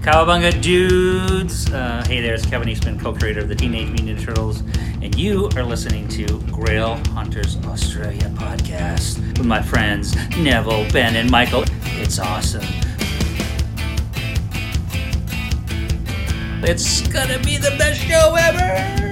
Cowabunga dudes! Uh, hey there, it's Kevin Eastman, co creator of the Teenage Mutant Ninja Turtles, and you are listening to Grail Hunters Australia podcast with my friends Neville, Ben, and Michael. It's awesome. It's gonna be the best show ever!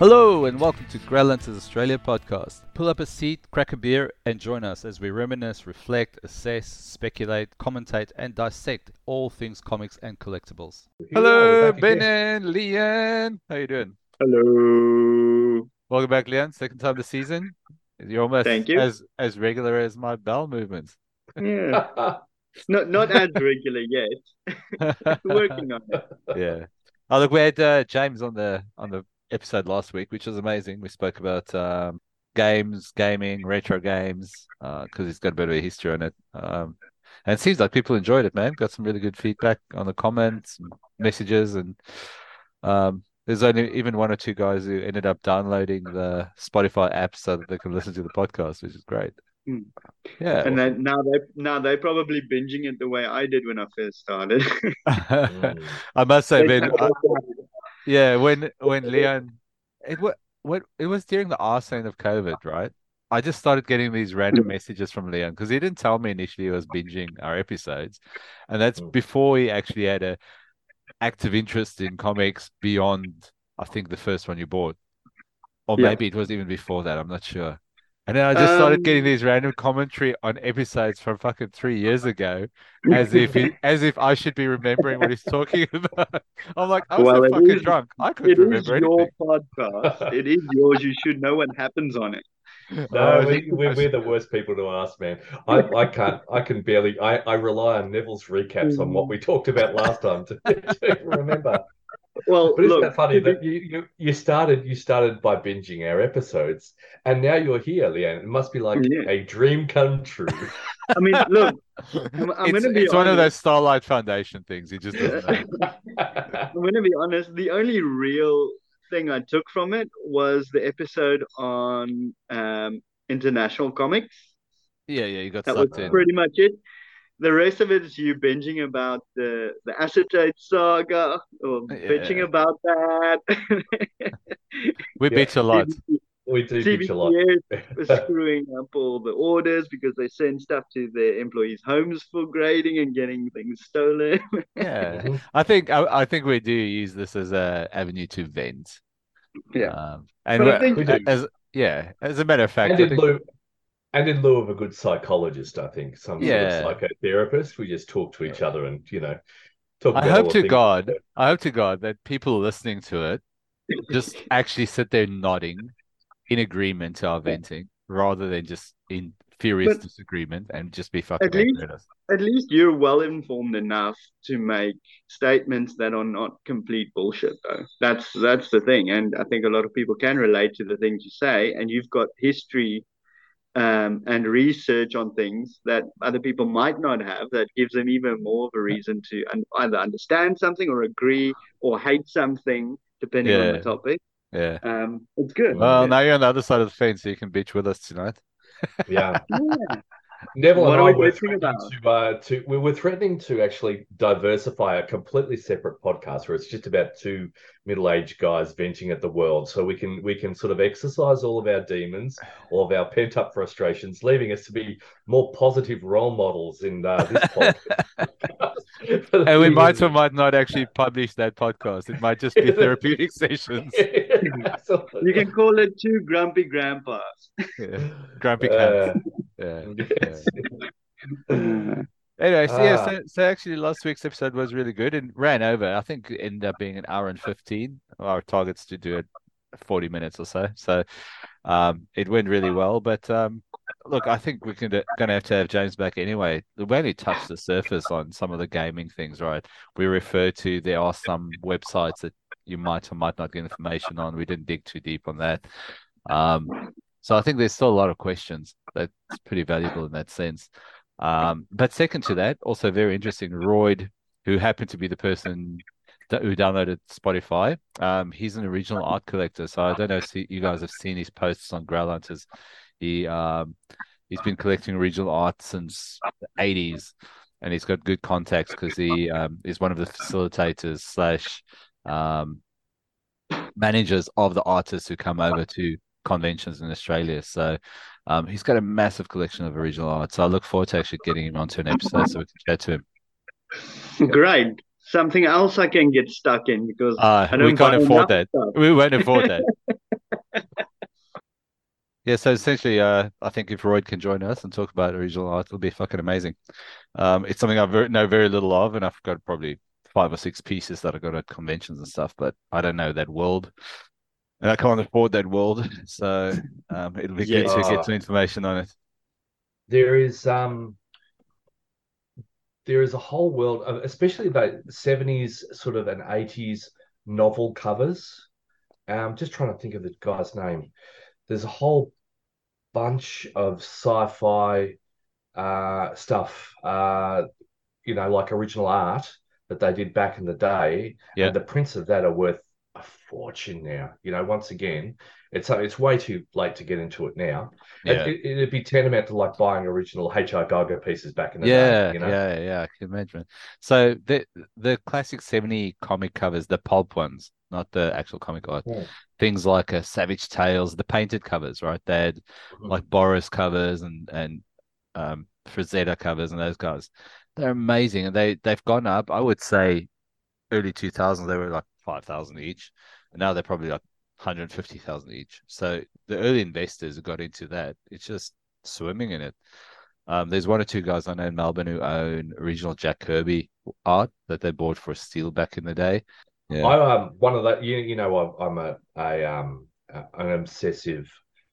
Hello and welcome to Grail Hunters Australia podcast. Pull up a seat, crack a beer, and join us as we reminisce, reflect, assess, speculate, commentate, and dissect all things comics and collectibles. Hello, Ben and Lean. How you doing? Hello. Welcome back, Lean. Second time this season. You're almost Thank you. as as regular as my bowel movements. Yeah. not not as regular yet. Working on it. yeah. Oh, look, we had uh, James on the on the episode last week, which was amazing. We spoke about um, games, gaming, retro games, because it's got a bit of a history on it. Um, and it seems like people enjoyed it, man. Got some really good feedback on the comments, and messages, and um, there's only even one or two guys who ended up downloading the Spotify app so that they can listen to the podcast, which is great. Hmm. Yeah. And then now they now they're probably binging it the way I did when I first started. I must say, Ben, I- Yeah, when when Lean, it was when it was during the arsenal of COVID, right? I just started getting these random messages from Lean because he didn't tell me initially he was binging our episodes, and that's Mm. before he actually had a active interest in comics beyond, I think, the first one you bought, or Yeah. maybe it was even before that. I'm not sure. And then I just started getting Um, these random commentary on episodes from fucking three years ago, as if he, as if I should be remembering what he's talking about. I'm like, I was Well, so fucking is- drunk. I couldn't remember it. it is remember your anything. podcast. It is yours. You should know what happens on it. Oh, No, I we, think we, I we're the worst people to ask, man. I, I can't, I can barely, I, I rely on Neville's recaps on what we talked about last time to, to remember. Well, But isn't look, that funny that you, you you started you started by binging our episodes, and now you're here, Lean. It must be like Yeah. a dream come true. I mean, look, I'm it's, gonna be it's one of those. Starlight Foundation things. He just doesn't know. I'm going to be honest. The only real thing I took from it was the episode on um, international comics. Yeah, yeah, you got That was in. pretty much it. The rest of it is you binging about the the acetate saga or bitching about that. We Yeah. bitch a lot. we do bitch a lot. CBS was screwing up all the orders because they send stuff to their employees' homes for grading and getting things stolen. Yeah, Mhm. I think I, I think we do use this as a avenue to vent. Yeah. Um, and I we're- think- We do. as yeah, as a matter of fact, And in lieu, and in lieu of a good psychologist, I think some Yeah. sort of psychotherapist, we just talk to each other and you know talk. I hope to the things- God, I hope to God that people listening to it just actually sit there nodding in agreement to our venting rather than just in furious But- disagreement and just be fucking At least- angry at us. At least you're well informed enough to make statements that are not complete bullshit, though. That's that's the thing, and I think a lot of people can relate to the things you say, and you've got history um, and research on things that other people might not have. That gives them even more of a reason to un- either understand something or agree or hate something, depending on the topic. Yeah. Um, it's good. Well, Yeah. now you're on the other side of the fence, so you can bitch with us tonight. Yeah. Yeah. Neville What and are I we were bitching threatening to, uh, to we were threatening to actually diversify a completely separate podcast where it's just about two middle-aged guys venting at the world, so we can we can sort of exercise all of our demons, all of our pent-up frustrations, leaving us to be more positive role models in uh, this podcast. And we might or might not actually publish that podcast. It might just be therapeutic sessions. Absolutely. You can call it two grumpy grandpas. Yeah. Grumpy Uh, cat. Yeah. yeah. Anyway, so yeah, Ah. so, so actually last week's episode was really good and ran over. I think it ended up being an hour and 15. Our target's to do it 40 minutes or so. So um, it went really well. But um, look, I think we're gonna, gonna have to have James back anyway. We only touched the surface on some of the gaming things, right? We refer to there are some websites that you might or might not get information on. We didn't dig too deep on that. Um, so I think there's still a lot of questions that's pretty valuable in that sense. Um, but second to that, also very interesting, Royd, who happened to be the person who downloaded Spotify. Um, he's an original art collector, so I don't know if you guys have seen his posts on Grail Hunters. He um, he's been collecting original art since the eighties, and he's got good contacts because he um, is one of the facilitators slash um, managers of the artists who come over to conventions in Australia. So um, he's got a massive collection of original art. So I look forward to actually getting him onto an episode so we can chat to him. Great. Something else I can get stuck in because uh, we can't afford that. Stuff. We won't afford that. yeah, so essentially, uh, I think if Royd can join us and talk about original art, it'll be fucking amazing. Um, it's something I very, know very little of, and I've got probably five or six pieces that I got at conventions and stuff, but I don't know that world and I can't afford that world. So um, it'll be yeah. good to get some information on it. There is um, there is a whole world, of, especially the seventies sort of and eighties novel covers. I'm um, just trying to think of the guy's name. There's a whole bunch of sci-fi uh, stuff, uh, you know, like original art that they did back in the day. Yeah. And the prints of that are worth a fortune now. You know, once again, it's it's way too late to get into it now. Yeah. It, would be tantamount to like buying original H.R. Giger pieces back in the yeah, day. You know? Yeah, yeah, I can imagine. So the the classic 70 comic covers, the pulp ones, not the actual comic art. Yeah. Things like a uh, Savage Tales, the painted covers, right? They had mm-hmm. like Boris covers and and um Frazetta covers and those guys. They're amazing and they they've gone up. I would say early 2000s they were like 5,000 each. And now they're probably like 150,000 each. So the early investors got into that. It's just swimming in it. Um, there's one or two guys I know in Melbourne who own original Jack Kirby art that they bought for a steal back in the day. Yeah. I um one of the you you know I'm a a um an obsessive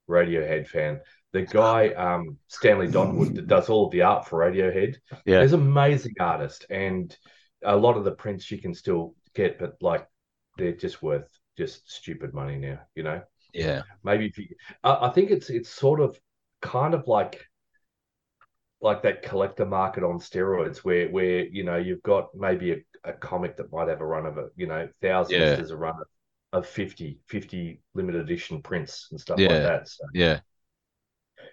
Radiohead fan. The guy um Stanley Donwood that does all of the art for Radiohead. Yeah, he's an amazing artist, and a lot of the prints you can still get, but like they're just worth just stupid money now, you know? Yeah. Maybe if you, I, I think it's, it's sort of kind of like, like that collector market on steroids where, where, you know, you've got maybe a, a comic that might have a run of it, you know, thousands, yeah. there's a run of, of 50, 50 limited edition prints and stuff yeah. like that. So. Yeah.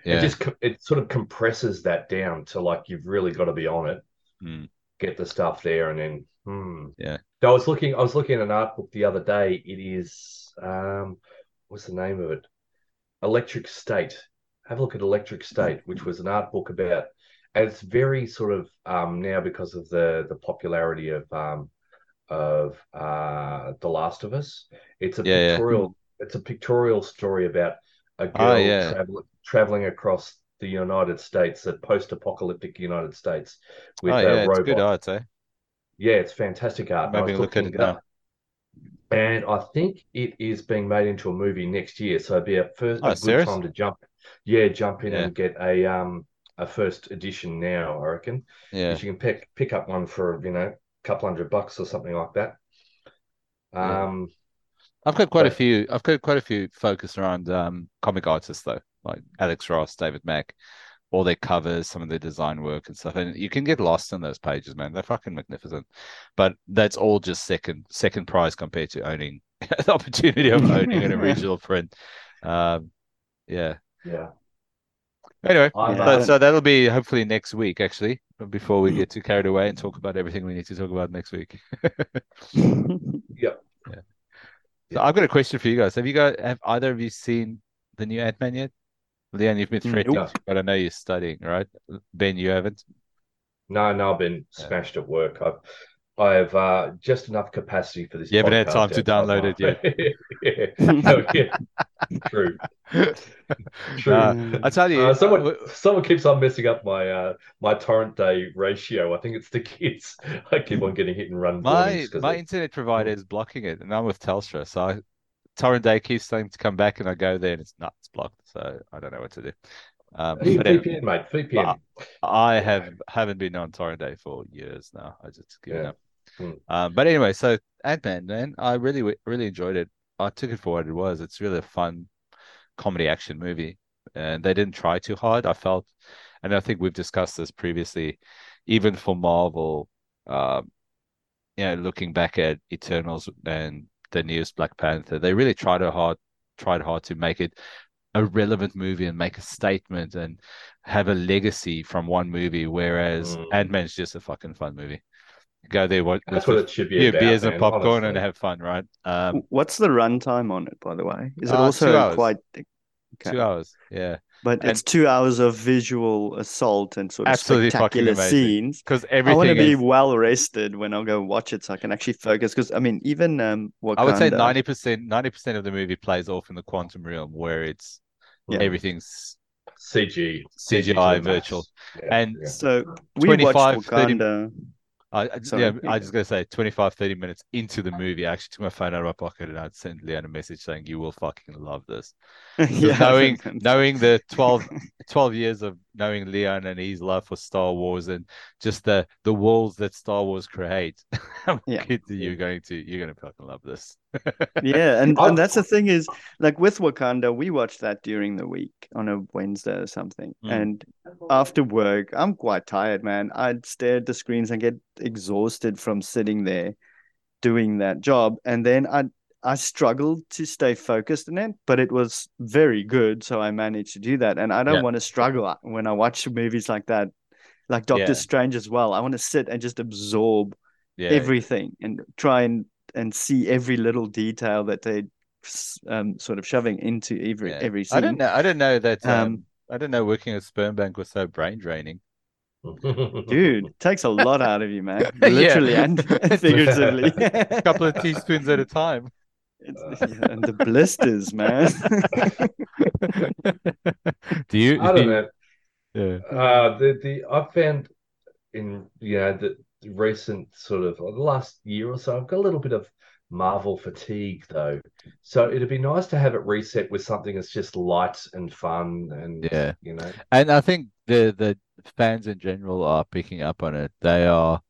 Yeah. It just it sort of compresses that down to like you've really got to be on it, mm. Get the stuff there, and then hmm. yeah, I was looking. I was looking at an art book the other day. It is um, what's the name of it? Electric State. Have a look at Electric State, which was an art book about. And it's very sort of um, now because of the the popularity of um, of uh, The Last of Us. It's a yeah, pictorial. Yeah. It's a pictorial story about a oh, girl oh, yeah. traveling traveling across the United States, the post-apocalyptic United States, with oh, yeah, robots. good art, eh? Yeah, it's fantastic art. Maybe look at it now. And I think it is being made into a movie next year. So it'd be a first oh, a good serious? time to jump. Yeah, jump in yeah. and get a um a first edition now. I reckon. Yeah, you can pick pick up one for you know a couple hundred bucks or something like that. Um, I've got quite but, a few. I've got quite a few focused around um comic artists though, like Alex Ross, David Mack all their covers, some of their design work and stuff. And you can get lost in those pages, man. They're fucking magnificent. But that's all just second second prize compared to owning the opportunity of owning an original print. Um, yeah. Yeah. Anyway, so, so, that'll be hopefully next week, actually, before we get too carried away and talk about everything we need to talk about next week. yep. Yeah. So I've got a question for you guys. Have you guys have either of you seen the new Ant Man yet? Lean, you've been nope. but I know you're studying, right? Ben, you haven't. No, no, I've been smashed at work. I've I have uh, just enough capacity for this. You haven't had time to download it yet. yeah. Oh, yeah. True. True. Uh, I tell you, uh, someone someone keeps on messing up my uh, my torrent day ratio. I think it's the kids. I keep on getting hit and run. My my internet provider is blocking it, and I'm with Telstra, so I Torrent Day keeps saying to come back, and I go there and it's not it's blocked. So I don't know what to do. Um, VPN, mate. VPN. I have haven't been on Torrent Day for years now. I just given yeah. up. Hmm. Um, but anyway, so Ant Man, man, I really really enjoyed it. I took it for what it was. It's really a fun comedy action movie, and they didn't try too hard. I felt, and I think we've discussed this previously. Even for Marvel, um, you know, looking back at Eternals and the newest Black Panther, they really tried hard tried hard to make it a relevant movie and make a statement and have a legacy from one movie, whereas mm. Ant Man's just a fucking fun movie. Go there, what that's what it should be. Yeah, beers man, and popcorn honestly. and have fun, right? Um, What's the runtime on it, by the way? Is it uh, also quite okay. two hours? Yeah, but and it's two hours of visual assault and sort of spectacular scenes. Because everything I want to is... be well rested when I go watch it, so I can actually focus. Because I mean, even um, Wakanda... I would say ninety percent, ninety percent of the movie plays off in the quantum realm, where it's yeah. everything's CG, CGI, virtual, yeah, and yeah. so we watched Wakanda. 30 I, yeah, yeah, I was going to say 25, 30 minutes into the movie, I actually took my phone out of my pocket and I'd send Lean a message saying, You will fucking love this. yeah, knowing knowing the 12, 12 years of knowing Lean and his love for Star Wars and just the the worlds that Star Wars create, yeah. you're going to you're going to fucking love this. Yeah, and, and that's the thing is like with Wakanda, we watched that during the week on a Wednesday or something. Mm. And after work, I'm quite tired, man. I'd stare at the screens and get exhausted from sitting there doing that job. And then I I struggled to stay focused in it, but it was very good. So I managed to do that. And I don't yeah. want to struggle when I watch movies like that, like Doctor yeah. Strange as well. I want to sit and just absorb yeah. everything and try and and see every little detail that they um, sort of shoving into every every scene. I don't know. I don't know that. Um, um, I don't know. Working at sperm bank was so brain draining. Dude, takes a lot out of you, man. Literally and figuratively. a couple of teaspoons at a time. Yeah, and the blisters, man. do you? I don't know. Yeah. Uh, the the I've found in you know the, the recent sort of the last year or so, I've got a little bit of Marvel fatigue though. So it'd be nice to have it reset with something that's just light and fun and yeah, you know. And I think the the fans in general are picking up on it. They are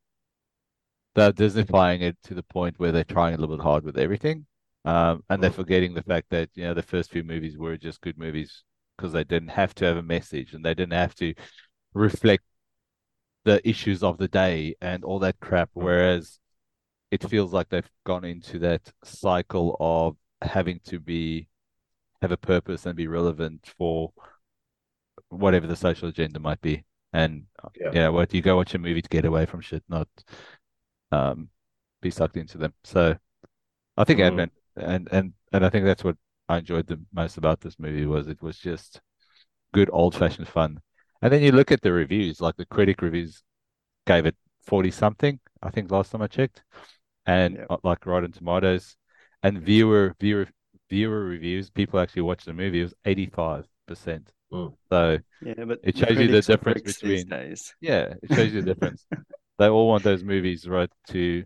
they're Disneyfying it to the point where they're trying a little bit hard with everything. Um, and they're mm. forgetting the fact that you know the first few movies were just good movies because they didn't have to have a message and they didn't have to reflect the issues of the day and all that crap. Mm. Whereas it feels like they've gone into that cycle of having to be have a purpose and be relevant for whatever the social agenda might be. And yeah, know, what you go watch a movie to get away from shit, not um be sucked into them. So I think mm. Ant-Man and and and I think that's what I enjoyed the most about this movie was it was just good old fashioned fun. And then you look at the reviews, like the critic reviews gave it forty something, I think last time I checked, and yep. Uh, like Rotten Tomatoes, and viewer viewer viewer reviews, people actually watch the movie was eighty five percent. Mm. So yeah, but it shows you the difference between yeah, it shows you the difference. they all want those movies right to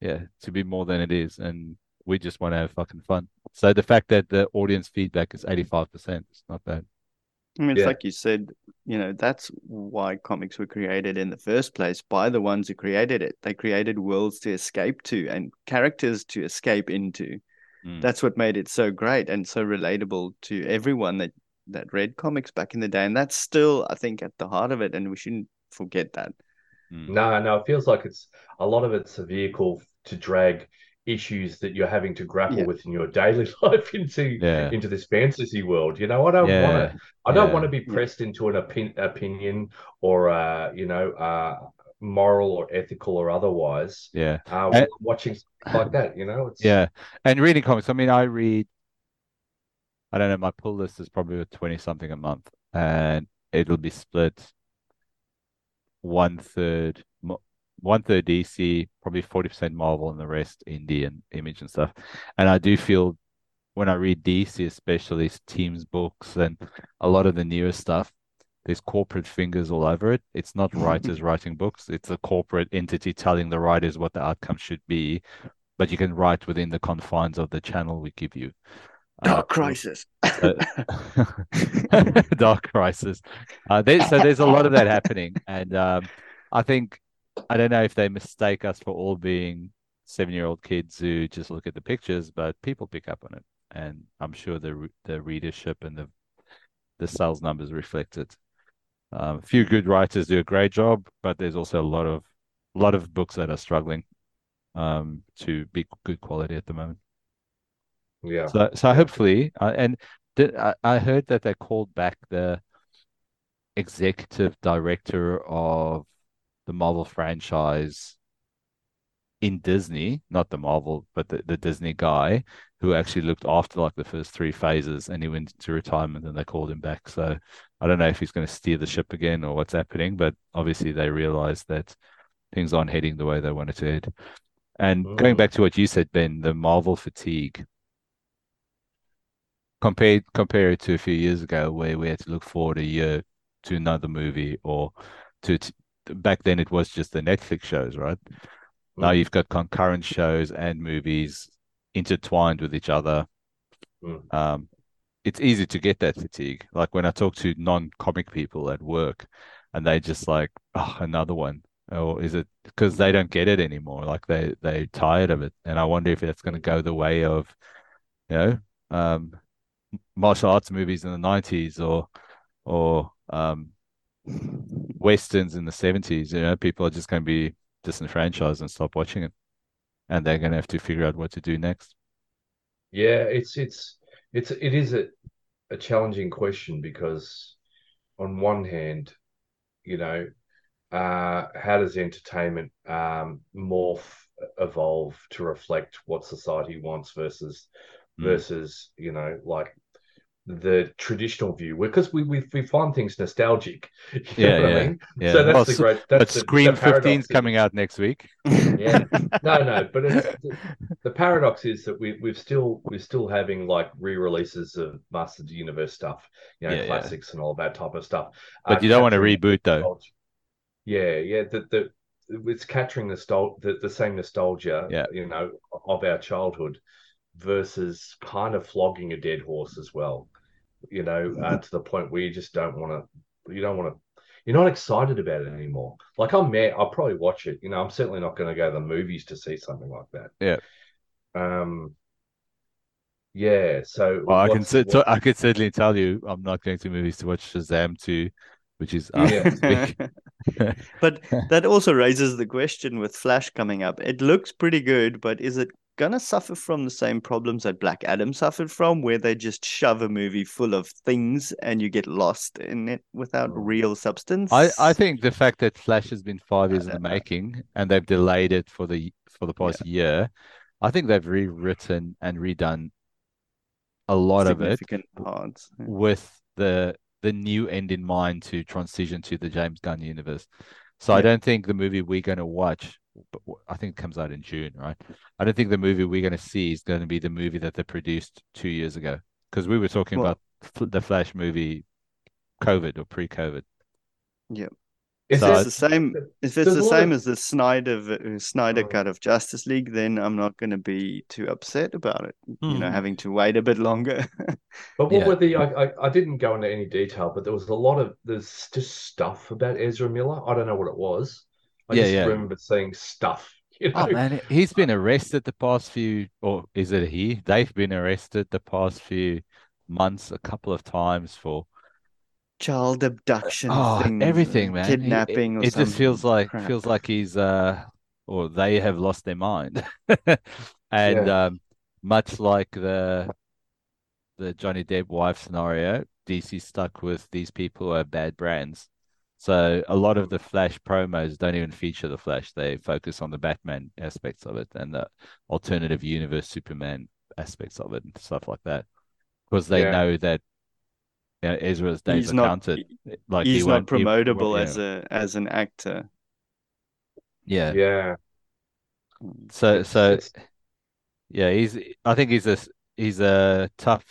yeah to be more than it is, and we just want to have fucking fun. So the fact that the audience feedback is eighty five percent is not bad. I mean, it's yeah. like you said, you know, that's why comics were created in the first place by the ones who created it. They created worlds to escape to and characters to escape into. Mm. That's what made it so great and so relatable to everyone that that read comics back in the day. And that's still, I think, at the heart of it. And we shouldn't forget that. Mm. No, no, it feels like it's a lot of it's a vehicle to drag issues that you're having to grapple yeah. with in your daily life into yeah. into this fantasy world. You know, I don't yeah. want to. I don't want to be pressed into an opin- opinion or uh, you know, uh, moral or ethical or otherwise. Yeah, uh, and, watching like that, you know. It's... Yeah, and reading comics. I mean, I read. I don't know. My pull list is probably twenty something a month, and it'll be split one third one third DC, probably forty percent Marvel, and the rest indie and image and stuff. And I do feel when I read DC, especially teams books and a lot of the newer stuff, there's corporate fingers all over it. It's not writers writing books; it's a corporate entity telling the writers what the outcome should be. But you can write within the confines of the channel we give you. Dark uh, Crisis. Dark Crisis. Uh, there, so there's a lot of that happening, and um, I think I don't know if they mistake us for all being seven year old kids who just look at the pictures, but people pick up on it, and I'm sure the the readership and the the sales numbers reflect it. Um, a few good writers do a great job, but there's also a lot of a lot of books that are struggling um, to be good quality at the moment. Yeah. So, so hopefully, uh, and did, I, I heard that they called back the executive director of the Marvel franchise in Disney, not the Marvel, but the, the Disney guy who actually looked after like the first three phases and he went into retirement and they called him back. So I don't know if he's going to steer the ship again or what's happening, but obviously they realized that things aren't heading the way they wanted to head. And going back to what you said, Ben, the Marvel fatigue. Compared compare it to a few years ago where we had to look forward a year to another movie or to back then it was just the Netflix shows, right? Now Mm. you've got concurrent shows and movies intertwined with each other. Mm. Um, it's easy to get that fatigue. Like when I talk to non-comic people at work, and they just like, oh, another one. Or is it because they don't get it anymore? Like they they're tired of it, and I wonder if that's going to go the way of, you know, um, martial arts movies in the nineties or or um, westerns in the seventies. You know, people are just going to be disenfranchised and stop watching it, and they're going to have to figure out what to do next. Yeah, it's it's it's it is a a challenging question because on one hand, you know, uh, how does entertainment um, morph, evolve to reflect what society wants versus Mm. versus you know like the traditional view because we, we we find things nostalgic. You Yeah, know what yeah, I mean? Yeah. So that's Well, the so- great. but That's the, Scream the 15 is is- coming out next week. Yeah. No, no, but it's, the, the paradox is that we we've still we're still having like re-releases of Masters of the Universe stuff, you know, Yeah, yeah. classics and all that type of stuff. But Uh, you don't want to reboot though. nostalgia. Yeah, yeah. The the it's capturing the nostal- the, the same nostalgia, Yeah. you know, of our childhood versus kind of flogging a dead horse as well. You know, uh, to the point where you just don't want to, you don't want to, you're not excited about it anymore. Like I'm mad, I'll probably watch it. You know, I'm certainly not going to go to the movies to see something like that. Yeah. Um. Yeah. So Well, I can what's- what- I could certainly tell you I'm not going to movies to watch Shazam 2, which is Yeah. but that also raises the question with Flash coming up. It looks pretty good, but is it gonna suffer from the same problems that Black Adam suffered from, where they just shove a movie full of things and you get lost in it without Mm. real substance? I, I think the fact that Flash has been five years in the know. making and they've delayed it for the for the past year, I think they've rewritten and redone a lot of it significant parts. with the the new end in mind to transition to the James Gunn universe. So I don't think the movie we're going to watch, but w- I think it comes out in June, right? I don't think the movie we're going to see is going to be the movie that they produced two years ago because we were talking Well- about the Flash movie, COVID or pre-COVID. is If So it's the same, if it's the same of- as the Snyder v- Snyder Mm. cut of Justice League, then I'm not going to be too upset about it. You know, Mhm. having to wait a bit longer. But what Yeah. were the? I, I I didn't go into any detail, but there was a lot of there's just stuff about Ezra Miller. I don't know what it was. I Yeah, just yeah. remember seeing stuff. You know? Oh man, he's been arrested the past few, or is it he? They've been arrested the past few months a couple of times for Child abduction oh things, everything, man. He- it- kidnapping. or it, just feels like crap. feels like he's uh, or they have lost their mind, and um, much like the the Johnny Depp wife scenario, DC stuck with these people who are bad brands. So a lot of the Flash promos don't even feature the Flash. They focus on the Batman aspects of it and the alternative universe Superman aspects of it and stuff like that. Because they Yeah. know that you know, Ezra's days He's are not- counted. Like he He's not won't- he- promotable yeah. as a as an actor. yeah. yeah. So so yeah, he's I think he's a s- he's a tough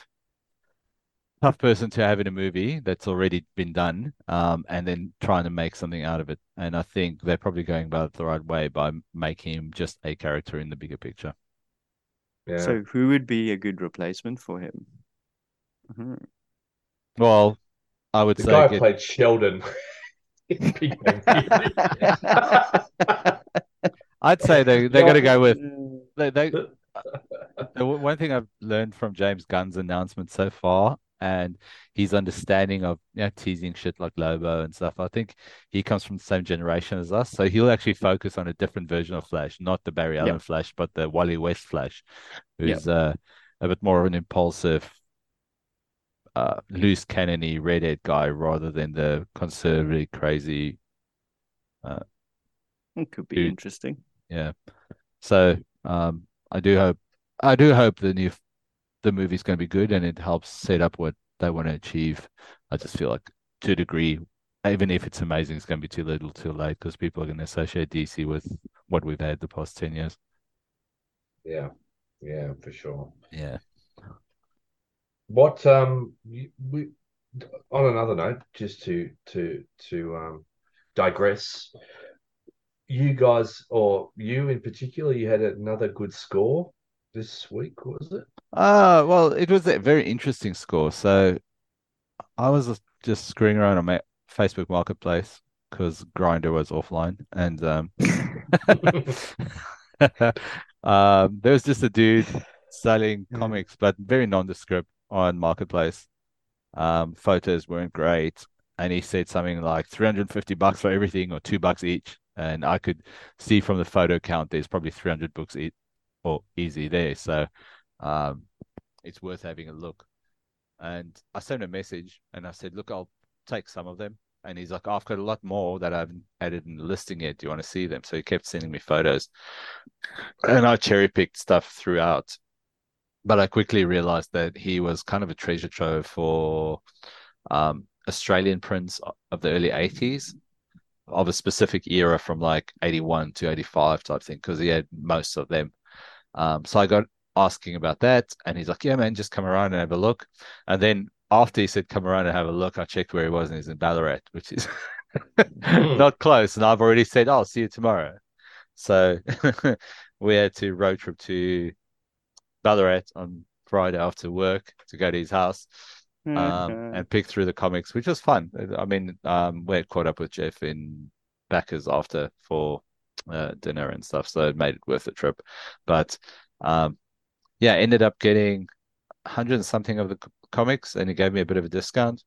tough person to have in a movie that's already been done, um, and then trying to make something out of it. And I think they're probably going about it the right way by making him just a character in the bigger picture. yeah. So who would be a good replacement for him? Mhm. Well, I would the say guy get- played Sheldon. in Big Bang Theory. I'd say they they're going to go with they, they The- the one thing I've learned from James Gunn's announcement so far, and his understanding of you know, teasing shit like Lobo and stuff. I think he comes from the same generation as us, so he'll actually focus on a different version of Flash, not the Barry Allen yep. Flash, but the Wally West Flash, who's yep. uh, a bit more of an impulsive, uh, loose cannony redhead guy rather than the conservative crazy. Uh, it could be dude. interesting. Yeah. So um, I do hope I do hope the new the movie's going to be good and it helps set up what they want to achieve. I just feel like to a degree, even if it's amazing, it's going to be too little, too late because people are going to associate DC with what we've had the past ten years. Yeah, yeah, for sure. Yeah. What um we on another note, just to to to um digress, you guys or you in particular, you had another good score this week, was it? Uh well, it was a very interesting score. So I was just screwing around on my Facebook Marketplace because Grindr was offline, and um, um, there was just a dude selling comics, but very nondescript on Marketplace. Um, photos weren't great, and he said something like 350 bucks for everything or two bucks each. And I could see from the photo count there's probably 300 books each or easy there. So um, it's worth having a look. And I sent a message and I said, look, I'll take some of them. And he's like, oh, I've got a lot more that I haven't added in the listing yet. Do you want to see them? So he kept sending me photos. And I cherry picked stuff throughout. But I quickly realized that he was kind of a treasure trove for um, Australian prints of the early 80s of a specific era from like 81 to 85 type thing because he had most of them um, so I got asking about that, and he's like, "Yeah, man, just come around and have a look." And then after he said, "Come around and have a look," I checked where he was, and he's in Ballarat, which is hmm. not close. And I've already said, "I'll see you tomorrow." So we had to road trip to Ballarat on Friday after work to go to his house. Um, and pick through the comics, which was fun. I mean, um, we had caught up with Jeff in Bacchus after for uh, dinner and stuff, so it made it worth the trip. But um, yeah, ended up getting hundred and something of the comics, and it gave me a bit of a discount.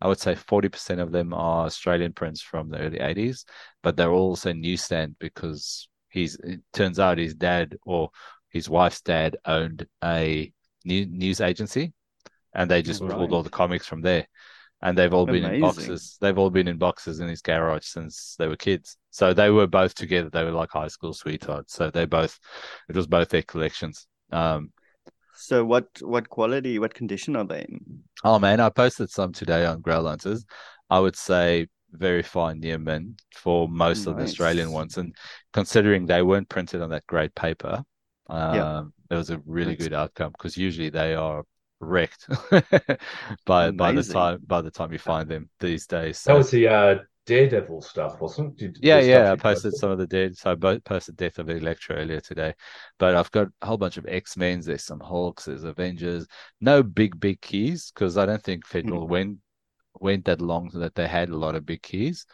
I would say 40% of them are Australian prints from the early 80s, but they're all also newsstand because he's it turns out his dad or his wife's dad owned a new, news agency and they just right. pulled all the comics from there and they've all Amazing. been in boxes. They've all been in boxes in his garage since they were kids. So they were both together. They were like high school sweethearts. So they both, it was both their collections. Um, so what what quality, what condition are they in? Oh man, I posted some today on Grail Hunters. I would say very fine near mint for most nice. of the Australian ones, and considering they weren't printed on that great paper, um, yeah. it was a really good outcome because usually they are wrecked by by the time by the time you find them these days. So. That was the uh, Daredevil stuff, wasn't it? yeah, yeah. I posted some of the dead. So I both posted Death of Elektra earlier today, but I've got a whole bunch of X Men's. There's some Hulks. There's Avengers. No big big keys because I don't think Federal mm. went went that long that they had a lot of big keys.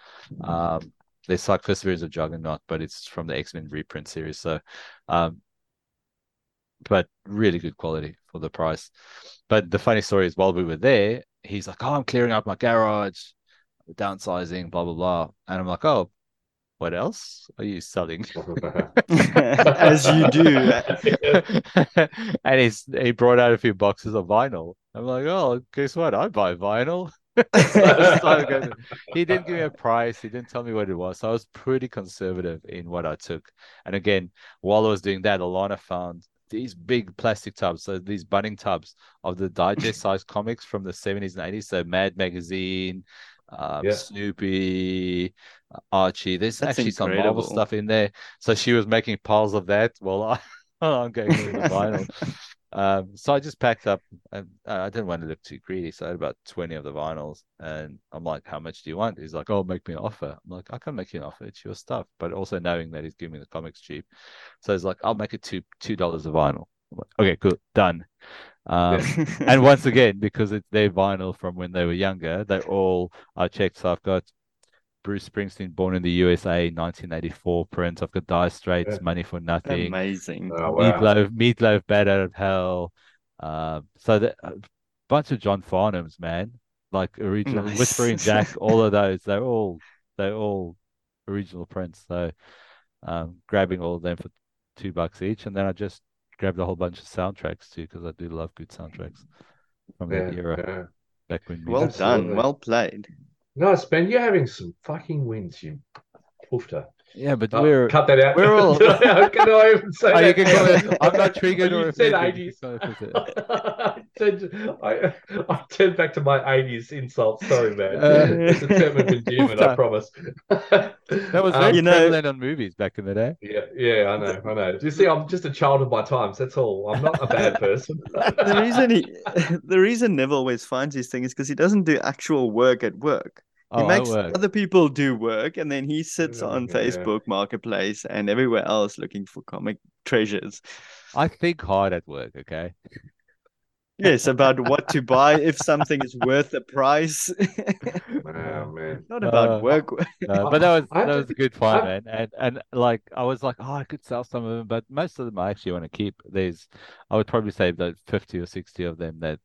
Um, there's like first series of Juggernaut, but it's from the X Men reprint series. So um, but really good quality for the price. But the funny story is, while we were there, he's like, "Oh, I'm clearing out my garage, downsizing, blah blah blah," and I'm like, "Oh, what else are you selling?" As you do. and he's he brought out a few boxes of vinyl. I'm like, "Oh, guess what? I buy vinyl." he didn't give me a price. He didn't tell me what it was. So I was pretty conservative in what I took. And again, while I was doing that, Alana found these big plastic tubs, so these Bunnings tubs of the digest size comics from the 70s and 80s. So Mad Magazine, um, yeah. Snoopy, Archie. There's That's actually incredible. some Marvel stuff in there. So she was making piles of that Well, I, I'm going through the vinyl. Um, so I just packed up, and uh, I didn't want to look too greedy, so I had about twenty of the vinyls, and I'm like, "How much do you want?" He's like, "Oh, make me an offer." I'm like, "I can make you an offer. It's your stuff," but also knowing that he's giving me the comics cheap, so he's like, "I'll make it two two dollars a vinyl." I'm like, "Okay, cool, done." Um, and once again, because it's their vinyl from when they were younger, they all are checked. So I've got Bruce Springsteen, Born in the USA, 1984 print. I've got Dire Straits, yeah. Money for Nothing. Amazing. Oh, wow. Meatloaf, Meatloaf, Bat Out of Hell. Um, so that, uh, bunch of John Farnhams, man. Like original Nice. Whispering Jack, all of those. They're all they're all original prints. So um, grabbing all of them for two bucks each, and then I just grabbed a whole bunch of soundtracks too because I do love good soundtracks from Yeah, that era yeah. back when. Well done. Well played. Nice, Ben. You're having some fucking wins, you poofter. Yeah, but Oh, we're. cut that out. we're all- can I even say Oh, you can call it- I'm not triggered You or said 80s. You can call it- I, turned, I, I turned back to my 80s insults. Sorry, man. Uh, it's a term of endearment, I promise. That promise. was Um, You know- prevalent on movies back in the day. Yeah, yeah, I know, I know. You see, I'm just a child of my times. That's all. I'm not a bad person. The reason he, the reason Neville always finds these things is because he doesn't do actual work at work. He Oh, makes other people do work, and then he sits Yeah, on yeah. Facebook Marketplace and everywhere else looking for comic treasures. I think hard at work. Okay. Yes, about what to buy if something is worth the price. oh, man. Not about Uh, work. No, but that was that was a good fun, I- man. And and like I was like, oh, I could sell some of them, but most of them I actually want to keep. There's, I would probably say that fifty or sixty of them that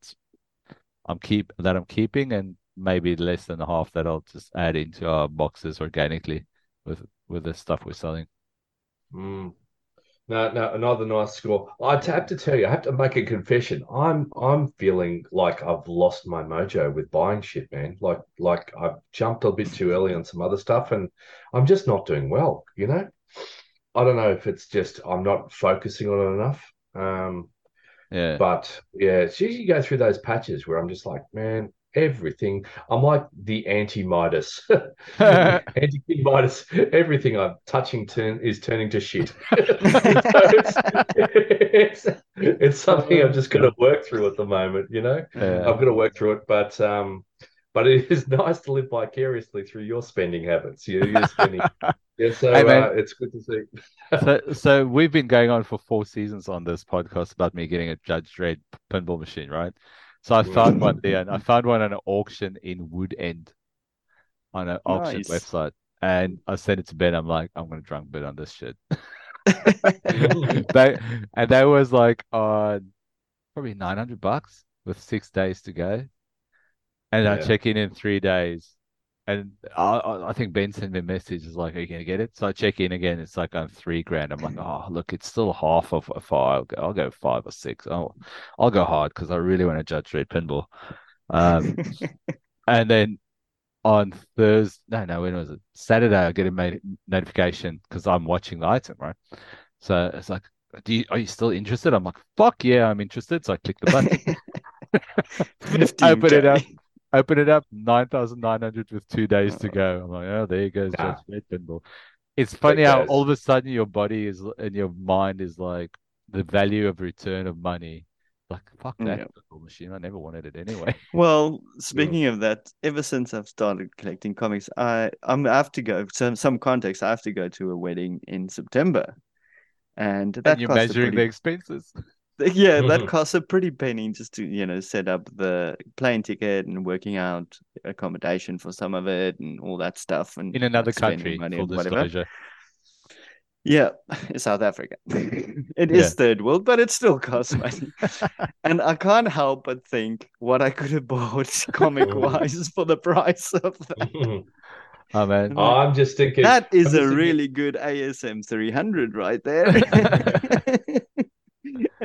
I'm keep that I'm keeping, and maybe less than a half that I'll just add into our boxes organically with with the stuff we're selling. Mm. No, no, another nice score. I have to tell you, I have to make a confession. I'm I'm feeling like I've lost my mojo with buying shit, man. Like like I've jumped a bit too early on some other stuff, and I'm just not doing well. You know, I don't know if it's just I'm not focusing on it enough. Um, Yeah, but yeah, it's usually go through those patches where I'm just like, man, everything. I'm like the anti-Midas. anti-King Midas. Everything I'm touching turn is turning to shit. So it's, it's, it's something I've just got to work through at the moment, you know? yeah. I've got to work through it, but um, but it is nice to live vicariously through your spending habits. You, you're spending. Yeah, so Hey, uh, it's good to see. so so we've been going on for four seasons on this podcast about me getting a Judge Dredd pinball machine, right? So I found one there, and I found one on an auction in Woodend on an auction Nice. website. And I sent it to Ben. I'm like, I'm gonna drunk bid on this shit. they, and that was like on probably 900 bucks with six days to go. And I check in in three days. And I, I think Ben sent me a message. Is like, are you gonna get it? So I check in again. It's like on three grand. I'm like, oh, look, it's still half of a five. I'll go, five or six. I'll, I'll go hard because I really want to Judge Dredd pinball. Um, and then on Thursday, no, no, when was it? Saturday, I get a ma- notification because I'm watching the item, right? So it's like, do you, are you still interested? I'm like, fuck yeah, I'm interested. So I click the button, open it up, 15K. Open it up, 9,900 with two days to oh. go. I'm like, oh, there goes Dredd Pinball. It's funny how all of a sudden your body is and your mind is like the value of return of money. Like, fuck that Yeah. machine. I never wanted it anyway. Well, speaking of that, ever since I've started collecting comics, I I'm, I have to go. Some some context. I have to go to a wedding in September, and that and you're measuring the expenses. yeah, that Mhm. costs a pretty penny just to you know set up the plane ticket and working out accommodation for some of it and all that stuff. And in another country, money full disclosure. Yeah, South Africa. It is third world, but it still costs money. and I can't help but think what I could have bought comic wise for the price of that. Oh man, I'm just thinking That is a thinking- really good ASM 300 right there.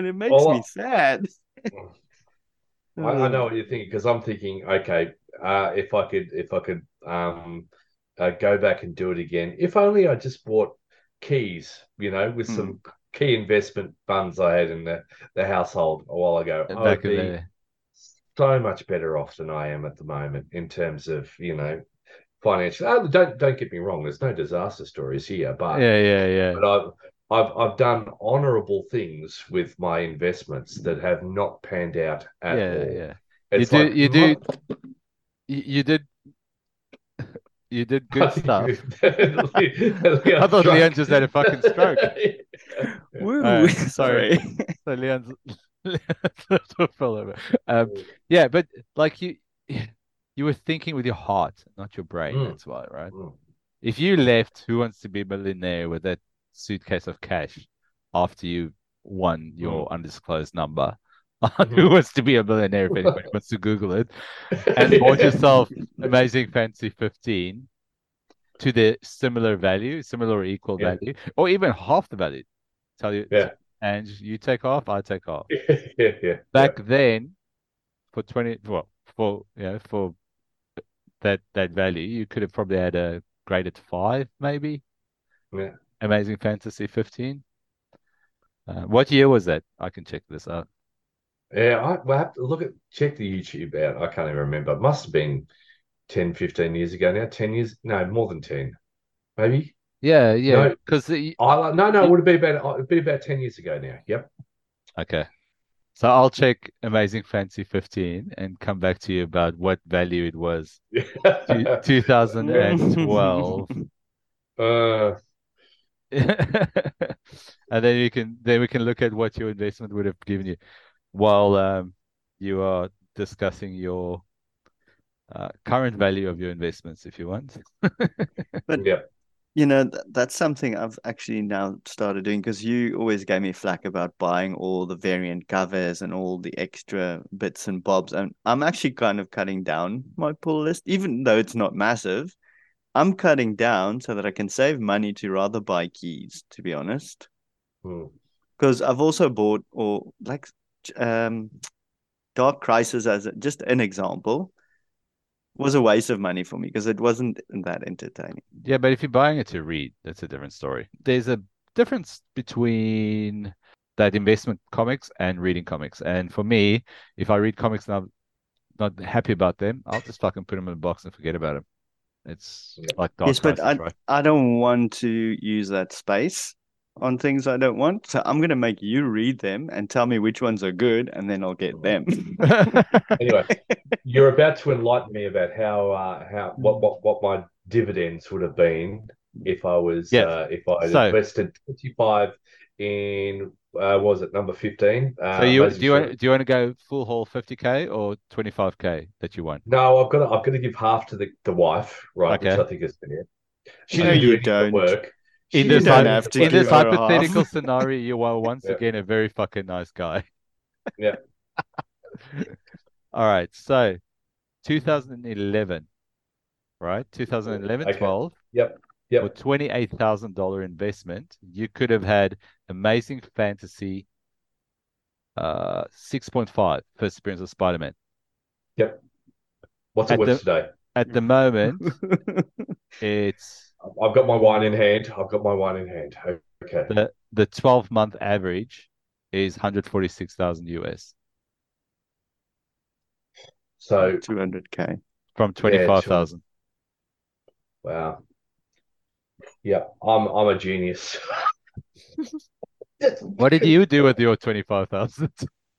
And it makes Well, me sad. I, I know what you're thinking because I'm thinking, okay, uh, if I could, if I could um, uh, go back and do it again, if only I just bought keys, you know, with Hmm. some key investment funds I had in the, the household a while ago, I would back be so much better off than I am at the moment in terms of, you know, financial. Oh, don't don't get me wrong. There's no disaster stories here, but yeah, yeah, yeah. but I've I've I've done honourable things with my investments that have not panned out at yeah, all. yeah. It's do- like, you do- my- You, you did, you did good stuff. I I thought Lean just had a fucking stroke. Woo, Uh, sorry. So Lean's Lean's fell over. Um, yeah, but like you, you were thinking with your heart, not your brain. Mm. That's why, right? Mm. If you left Who Wants to Be a Millionaire with that suitcase of cash after you won mm. your undisclosed number, on Who mm-hmm. Wants to Be a Millionaire if anybody wants to Google it, and bought yourself Amazing Fantasy 15 to the similar value, similar or equal Yeah. value, or even half the value. Tell you, Yeah. and you take off, I take off. yeah, yeah. Back then, for 20, well, for yeah, for that that value, you could have probably had a graded five, maybe. Yeah. Amazing Fantasy 15. Uh, what year was that? I can check this out. Yeah, I will have to look at check the YouTube out. I can't even remember. It must have been 10, 15 years ago now. 10 years? No, more than 10. Maybe. Yeah, yeah. No. Because I no, no, it would have been about it'd be about 10 years ago now. Yep. okay. So I'll check Amazing Fantasy 15 and come back to you about what value it was. Two- 2012. uh, and then you can then we can look at what your investment would have given you while um, you are discussing your uh, current value of your investments if you want. yeah. You know, th- that's something I've actually now started doing because you always gave me flack about buying all the variant covers and all the extra bits and bobs. And I'm actually kind of cutting down my pull list, even though it's not massive. I'm cutting down so that I can save money to rather buy keys, to be honest. Hmm. Because I've also bought, or like, um, Dark Crisis as a, just an example, was a waste of money for me because it wasn't that entertaining. Yeah, but if you're buying it to read, that's a different story. There's a difference between that investment comics and reading comics. And for me, if I read comics and I'm not happy about them, I'll just fucking put them in a box and forget about them. It's Yeah. like Dark yes, but I, right? I don't want to use that space on things I don't want. So I'm going to make you read them and tell me which ones are good, and then I'll get them. Anyway, you're about to enlighten me about how uh, how what, what what my dividends would have been if I was Yeah. uh, if I had So- invested 25 in uh, was it number 15? Uh, so you do you want do you want to go full haul 50k or 25k that you want? No, I've got to, I've got to give half to the, the wife, right? Okay. Which I think is fair. She No, didn't do you any of the don't. work. In She this, do don't have to in this give half. hypothetical scenario, you are once Yeah. again a very fucking nice guy. Yeah. All right. So 2011, right? 2011, Okay. 12. Yep. For Yep. $28,000 investment, you could have had Amazing Fantasy uh 6.5 first appearance of Spider-Man. Yep. What's At it worth the- today? At the moment, it's I've got my wine in hand. I've got my wine in hand. Okay. the the 12 month average is 146,000 US So 200k. from 25,000. wow. Yeah, I'm I'm a genius. What did you do with your 25,000?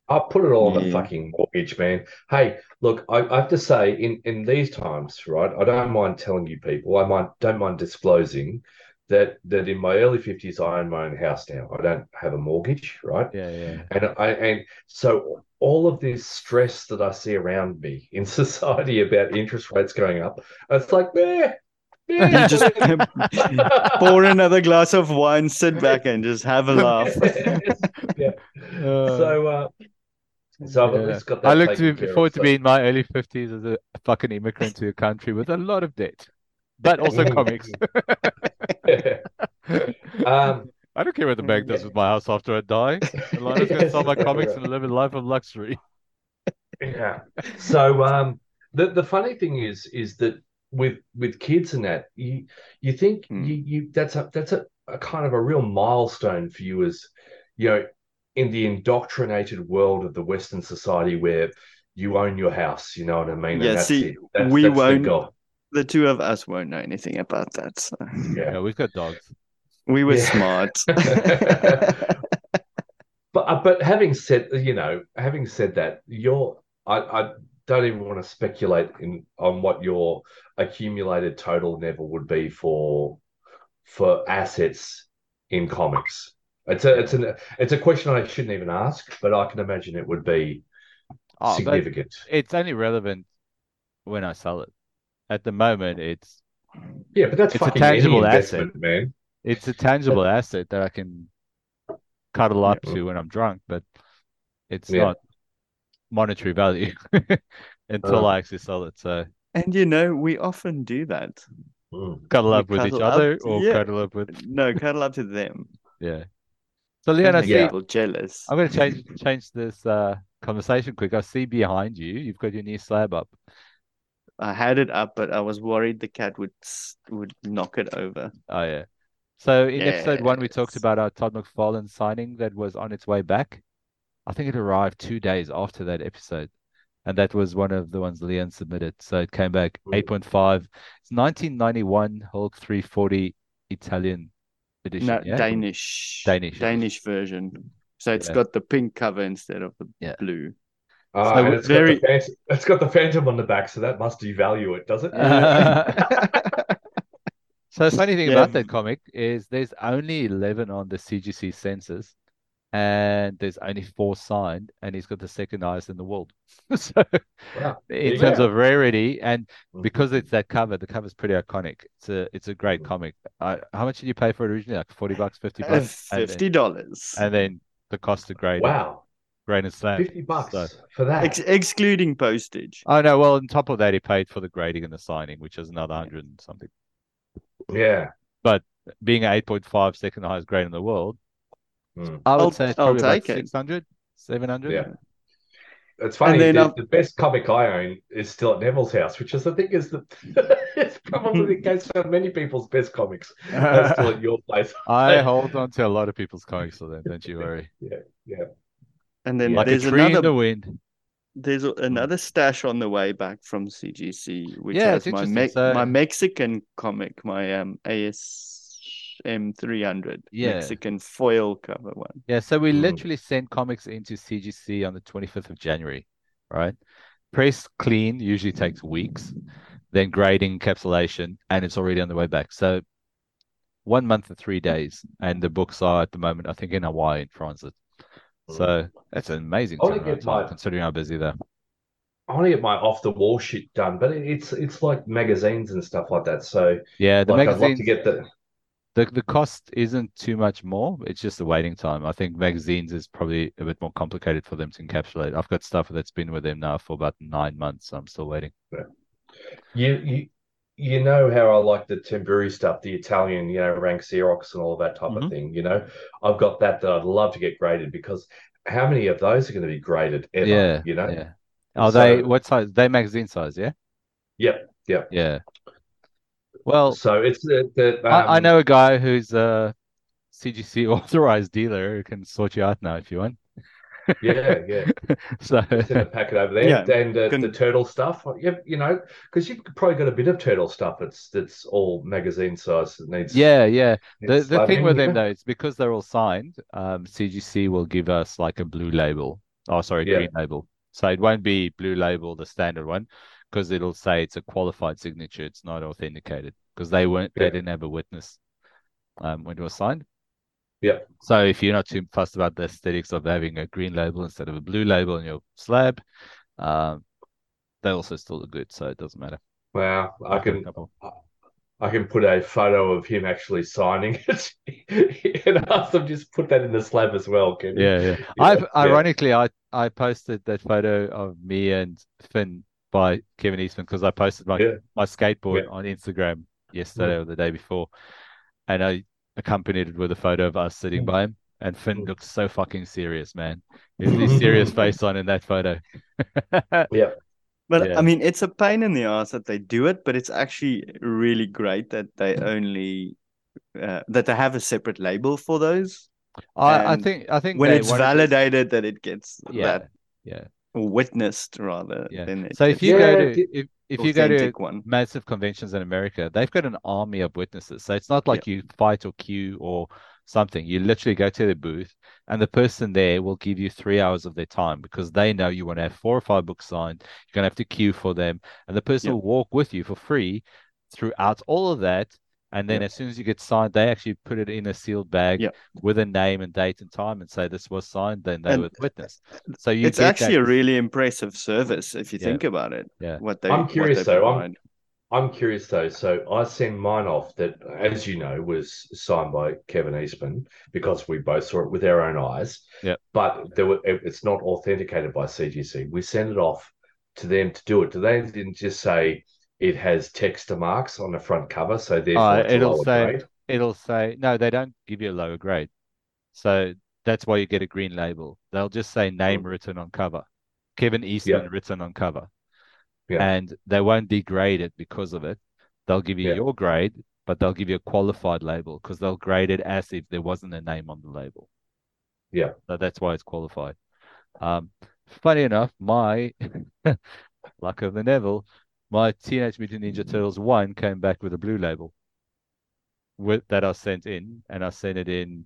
I put it all on the fucking mortgage, man. Hey, look, I, I have to say, in in these times, right? I don't mind telling you people. I might don't mind disclosing that that in my early fifties, I own my own house now. I don't have a mortgage, right? Yeah, yeah. And I and so all of this stress that I see around me in society about interest rates going up, it's like, eh, eh. You just pour another glass of wine, sit back, and just have a laugh. yeah. Uh, So, uh, so I've yeah. got that I look taken to care of, forward to so- be in my early 50s as a fucking immigrant to a country with a lot of debt, but also comics. um, I don't care what the bank does with my house after I die. As long as I can sell my comics and live a life of luxury. yeah. So um, the the funny thing is is that with with kids and that you you think Hmm. you you that's a that's a, a kind of a real milestone for you as you know in the indoctrinated world of the Western society where you own your house. You know what I mean? Yeah, that's see, it. That's, we that's the won't- goal. The two of us won't know anything about that. So. Yeah. Yeah, we've got dogs. We were Yeah. smart. But uh, but having said you know having said that you're I, I don't even want to speculate in on what your accumulated total never would be for for assets in comics. It's a it's an it's a question I shouldn't even ask, but I can imagine it would be Oh, significant. it's only relevant when I sell it. At the moment, it's Yeah, but that's it's a tangible asset. man. it's a tangible asset that I can cuddle up Yeah. to when I'm drunk, but it's Yeah. not monetary value until Uh. I actually sell it. So And you know, we often do that. Mm. cuddle We up with each cuddle up other to- or yeah. cuddle up with No, cuddle up to them. yeah. So Lean, I Make see Yeah. people jealous. I'm going to change change this uh, conversation quick. I see behind you, you've got your new slab up. I had it up, but I was worried the cat would would knock it over. Oh yeah. So in episode one, we talked about our Todd McFarlane signing that was on its way back. I think it arrived two days after that episode, and that was one of the ones Lean submitted. So it came back Mm. 8.5. It's 1991 Hulk 340 Italian edition. No, yeah? Danish. Danish. Danish version. So it's Yeah. got the pink cover instead of the Yeah. blue. Ah, So it's very- got the phantom, it's got the phantom on the back, so that must devalue it, does it? So the funny thing Yeah. about that comic is there's only 11 on the CGC census, and there's only four signed, and he's got the second highest in the world. so Wow. in Yeah. terms of rarity, and Mhm. because it's that cover, the cover's pretty iconic. It's a it's a great Mhm. comic. I, how much did you pay for it originally? Like 40 bucks, 50 Uh, bucks, Fifty dollars, and then the cost of grade, Wow, grain and slam. fifty bucks So- for that. Ex- excluding postage. Oh no, well on top of that, he paid for the grading and the signing, which is another hundred and something. yeah. But being an 8.5 second highest grade in the world, Mm. I would I'll- say it's I'll probably about take it. 600, 700. Yeah. It's funny. then The, I'll- the best comic I own is still at Neville's house, which is I think is the it's probably the case for many people's best comics. That's still at your place. I hold on to a lot of people's comics for them, don't you worry. Yeah, yeah. And then Like a there's tree in another the wind. there's another stash on the way back from CGC, which Yeah, has my. Me- So- my Mexican comic, my um ASM 300 Yeah. Mexican foil cover one. Yeah, so we Mm. literally sent comics into CGC on the 25th of January, right? Press clean usually takes weeks, then grading, encapsulation, and it's already on the way back. So one month and three days, and the books are at the moment, I think, in Hawaii in transit. So that's an amazing I wanna turnaround time, my- considering how busy they're. I want to get my off the wall shit done, but it's it's like magazines and stuff like that. So Yeah, the like I'd love magazines, to get the the, the cost isn't too much more. It's just the waiting time. I think magazines is probably a bit more complicated for them to encapsulate. I've got stuff that's been with them now for about nine months. So I'm still waiting. Yeah. you you you know how I like the Timburi stuff, the Italian, you know, rank Xerox and all of that type Mhm. of thing. You know, I've got that that I'd love to get graded because how many of those are going to be graded ever? Yeah, you know. yeah. Are they what size? They magazine size, yeah? Yep, yep. Yeah. Well, So it's the, the I, I um, know a guy who's a CGC authorized dealer who can sort you out now if you want. Yeah, yeah. So Send a packet over there, Yeah, and uh, can- the turtle stuff. You, you know, because you've probably got a bit of turtle stuff It's that's all magazine size that needs. yeah, yeah. The needs the thing with you them though, it's because they're all signed. Um, CGC will give us like a blue label. Oh, sorry, Yeah. green label. So it won't be blue label, the standard one, because it'll say it's a qualified signature. It's not authenticated because they weren't. They didn't have a witness um, when it was signed. Yeah. So if you're not too fussed about the aesthetics of having a green label instead of a blue label on your slab, um, they also still look good. So it doesn't matter. Wow, I I've got a can. I can put a photo of him actually signing it, and ask them just put that in the slab as well. Can? Yeah, yeah. Yeah, I've yeah. ironically I I posted that photo of me and Finn by Kevin Eastman because I posted my Yeah. my skateboard Yeah. on Instagram yesterday or the day before, and I accompanied it with a photo of us sitting Mm. by him. And Finn Mm. looked so fucking serious, man. He his serious face on in that photo. Yeah. But Yeah. I mean, it's a pain in the ass that they do it, but it's actually really great that they only uh, that they have a separate label for those. I, I think I think When it's wanted to- validated that it gets Yeah, that yeah. Witnessed rather. Yeah. Then it So if you go to if if you go to one. massive conventions in America, they've got an army of witnesses. So it's not like you fight or queue or something. You literally go to the booth, and the person there will give you three hours of their time because they know you want to have four or five books signed. You're gonna have to queue for them, and the person Yeah. will walk with you for free throughout all of that. And then Yeah. as soon as you get signed, they actually put it in a sealed bag Yeah. with a name and date and time and say this was signed. Then they And were witness. So you It's actually that- a really impressive service if you Yeah. think about it. Yeah. What they I'm what curious they though, I'm- I'm curious though. So I send mine off that, as you know, was signed by Kevin Eastman because we both saw it with our own eyes. Yeah. But there were, it's not authenticated by CGC. We send it off to them to do it. Do they didn't just say it has texture marks on the front cover, so therefore Uh, it'll lower say grade? it'll say no, they don't give you a lower grade. So that's why you get a green label. They'll just say name Mm. written on cover. Kevin Eastman Yeah. written on cover. Yeah. And they won't degrade it because of it. They'll give you Yeah. your grade, but they'll give you a qualified label because they'll grade it as if there wasn't a name on the label. Yeah. So that's why it's qualified. Um, funny enough, my luck of the Neville, my Teenage Mutant Ninja Turtles one came back with a blue label with that I sent in, and I sent it in.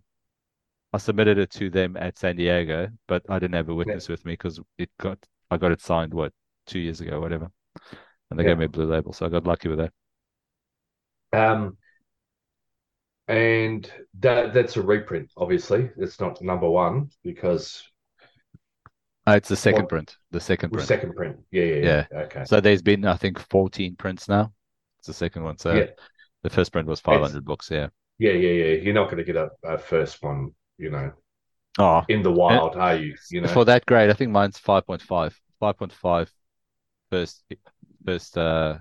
I submitted it to them at San Diego, but I didn't have a witness with me because it got I got it signed what two years ago, whatever, and they Yeah. gave me a blue label, so I got lucky with that. Um, and that that's a reprint. Obviously, it's not number one because Uh, it's the second What- print, the second print. second print. Yeah, yeah, yeah. Okay. So there's been I think 14 prints now. It's the second one. So Yeah. the first print was 500 books. Yeah. Yeah, yeah, yeah. You're not going to get a, a first one, you know, Oh, in the wild, are you? You know. for that grade, I think mine's 5.5. 5.5 first first uh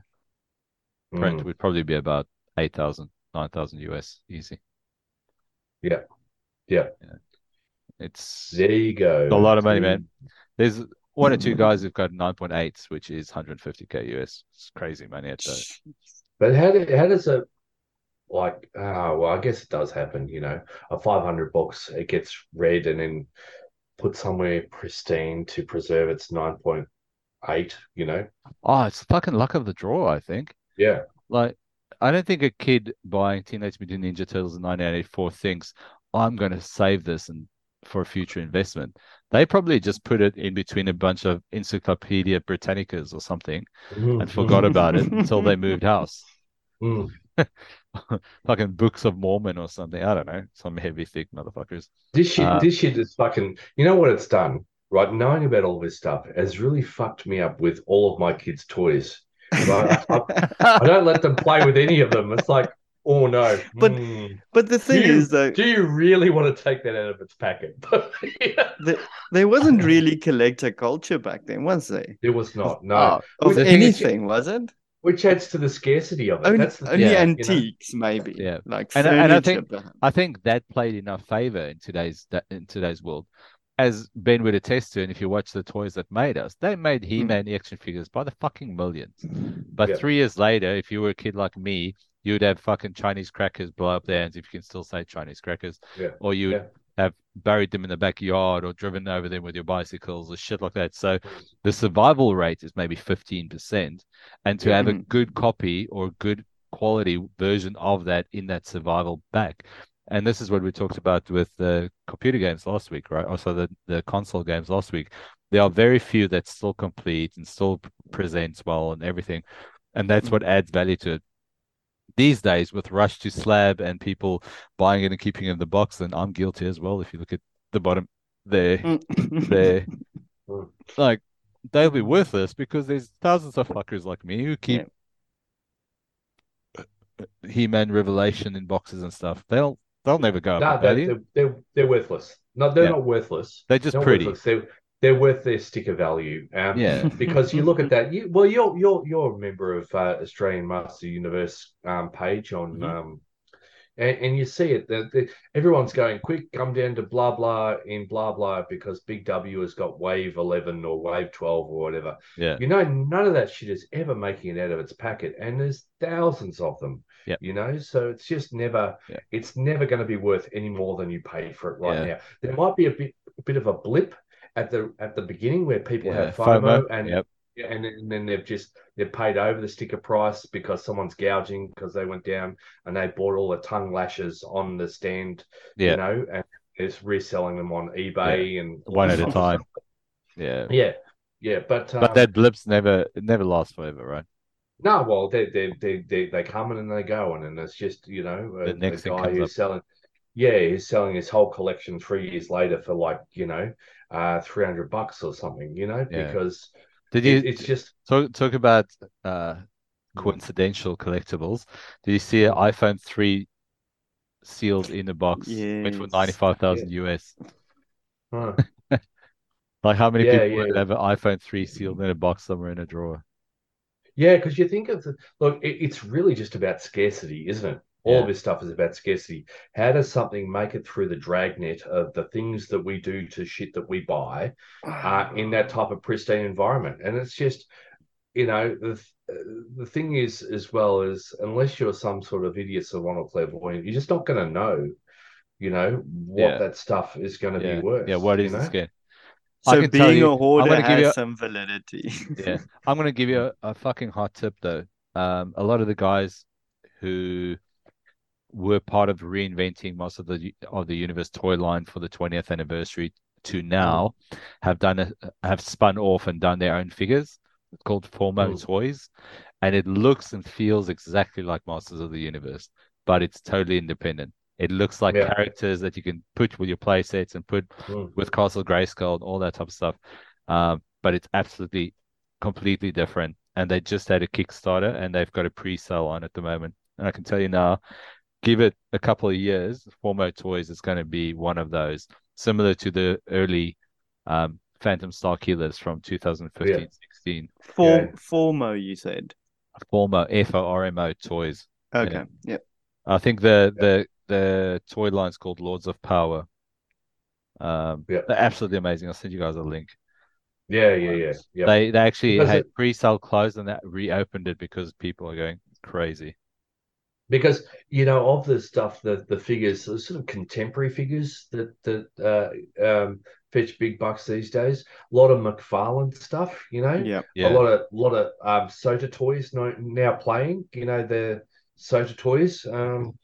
print Mm, would probably be about 8,000, 9,000 US easy. Yeah. Yeah. It's there you go. a lot of money, man. There's one or two guys who've got 9.8, which is 150k US. It's crazy money at But how do, how does it like? Ah, well, I guess it does happen. You know, a 500 box it gets read and then put somewhere pristine to preserve its 9.8. You know. Oh, it's fucking luck of the draw, I think. Yeah. Like, I don't think a kid buying Teenage Mutant Ninja Turtles in 1984 thinks, I'm going to save this and for a future investment. They probably just put it in between a bunch of Encyclopedia Britannicas or something Mm, and forgot about it until they moved house. mm. Fucking Books of Mormon or something. I don't know. Some heavy, thick motherfuckers. This shit, Uh, this shit is fucking. You know what it's done, right? Knowing about all this stuff has really fucked me up with all of my kids' toys. I, I don't let them play with any of them. It's like, oh no. But- mm. But the thing you, is, though, do you really want to take that out of its packet? the, there wasn't really collector culture back then, was there? There was not. No. Oh, of the thing is- anything, was it? Which adds to the scarcity of it. Only, That's the only thing, Yeah, you know? antiques, maybe. Yeah. Like And I- and I think- perhaps. I think that played enough favor in today's in today's world. As Ben would attest to, and if you watch the toys that made us, they made He-Man action figures by the fucking millions. But Yeah. three years later, if you were a kid like me, you'd have fucking Chinese crackers blow up their hands, if you can still say Chinese crackers, Yeah. or you'd Yeah. have buried them in the backyard or driven over them with your bicycles or shit like that. So the survival rate is maybe 15%. And to Yeah. have a Mhm. good copy or a good quality version of that in that survival back. And this is what we talked about with the computer games last week, right? Also the, the console games last week. There are very few that still complete and still presents well and everything. And that's what adds value to it. These days, with rush to slab and people buying it and keeping it in the box, and I'm guilty as well. If you look at the bottom there, there, Mm. like they'll be worthless because there's thousands of fuckers like me who keep He-Man Revelation in boxes and stuff. They'll they'll never go up No, in they're, value. they're, they're, they're worthless. No, they're Yeah. not worthless. They're just Not pretty. worthless. They're, worth their sticker value. Um, Yeah. because you look at that. You well, you're you're you're a member of uh, Australian Master Universe um, page on, Mhm. um, and, and you see it. The, everyone's going quick. Come down to blah blah in blah blah because Big W has got Wave Eleven or Wave Twelve or whatever. Yeah. You know, none of that shit is ever making it out of its packet, and there's thousands of them. Yep. You know, so it's just never, Yeah. it's never going to be worth any more than you pay for it right Yeah. now. There might be a bit, a bit of a blip at the at the beginning where people Yeah, have FOMO, and Yep. yeah, and, then- and then they've just they've paid over the sticker price because someone's gouging because they went down and they bought all the Tung Lashors on the stand, Yeah. you know, and it's reselling them on eBay and One at a time. Yeah. Yeah, yeah, but um, But that blips never it never lasts forever, right? no, well, they they they they they come in and they go, and, and it's just you know The next guy who's up. selling, yeah, he's selling his whole collection three years later for like you know, uh, three hundred bucks or something, you know, Yeah. because Did it, you it's just talk talk about uh coincidental collectibles. Did you see an iPhone 3 sealed in a box? Went for Yes. 95,000 US. Huh. Like how many Yeah, people would have an iPhone 3 sealed in a box somewhere in a drawer? Yeah, because you think of the look, it, it's really just about scarcity, isn't it? All Yeah. of this stuff is about scarcity. How does something make it through the dragnet of the things that we do to shit that we buy uh, in that type of pristine environment? And it's just, you know, the uh, the thing is as well is unless you're some sort of idiot savant or clairvoyant, you're just not going to know, you know, what Yeah. that stuff is going to Yeah. be worth. Yeah, what you is know? I So can tell being you- a I'm hoarder give has you a- some validity. Yeah. I'm going to give you a, a fucking hot tip though. Um, a lot of the guys who were part of reinventing most of the of the universe toy line for the 20th anniversary to now have done a, have spun off and done their own figures. It's called Formo Mm. Toys, and it looks and feels exactly like Masters of the Universe, but it's totally independent. It looks like Yeah. characters that you can put with your play sets and put Mm. with Castle Grayskull and all that type of stuff. Um, but it's absolutely completely different. And they just had a Kickstarter and they've got a pre-sale on at the moment. And I can tell you now, give it a couple of years, Formo Toys is going to be one of those, similar to the early um, Phantom Star Killers from 2015 16. For Yeah. Formo, you said. Formo, F O R M O Toys. Okay. Yeah. I think the the the toy line's called Lords of Power. Um, Yeah. they're absolutely amazing. I'll send you guys a link. Yeah, yeah, yeah, yeah. They they actually Because had it- pre-sale closed and that reopened it because people are going crazy. Because you know of the stuff that the figures the sort of contemporary figures that that uh, um, fetch big bucks these days a lot of mcfarlane stuff you know Yeah. Yeah, a lot of lot of um sota toys now, now playing you know the sota toys um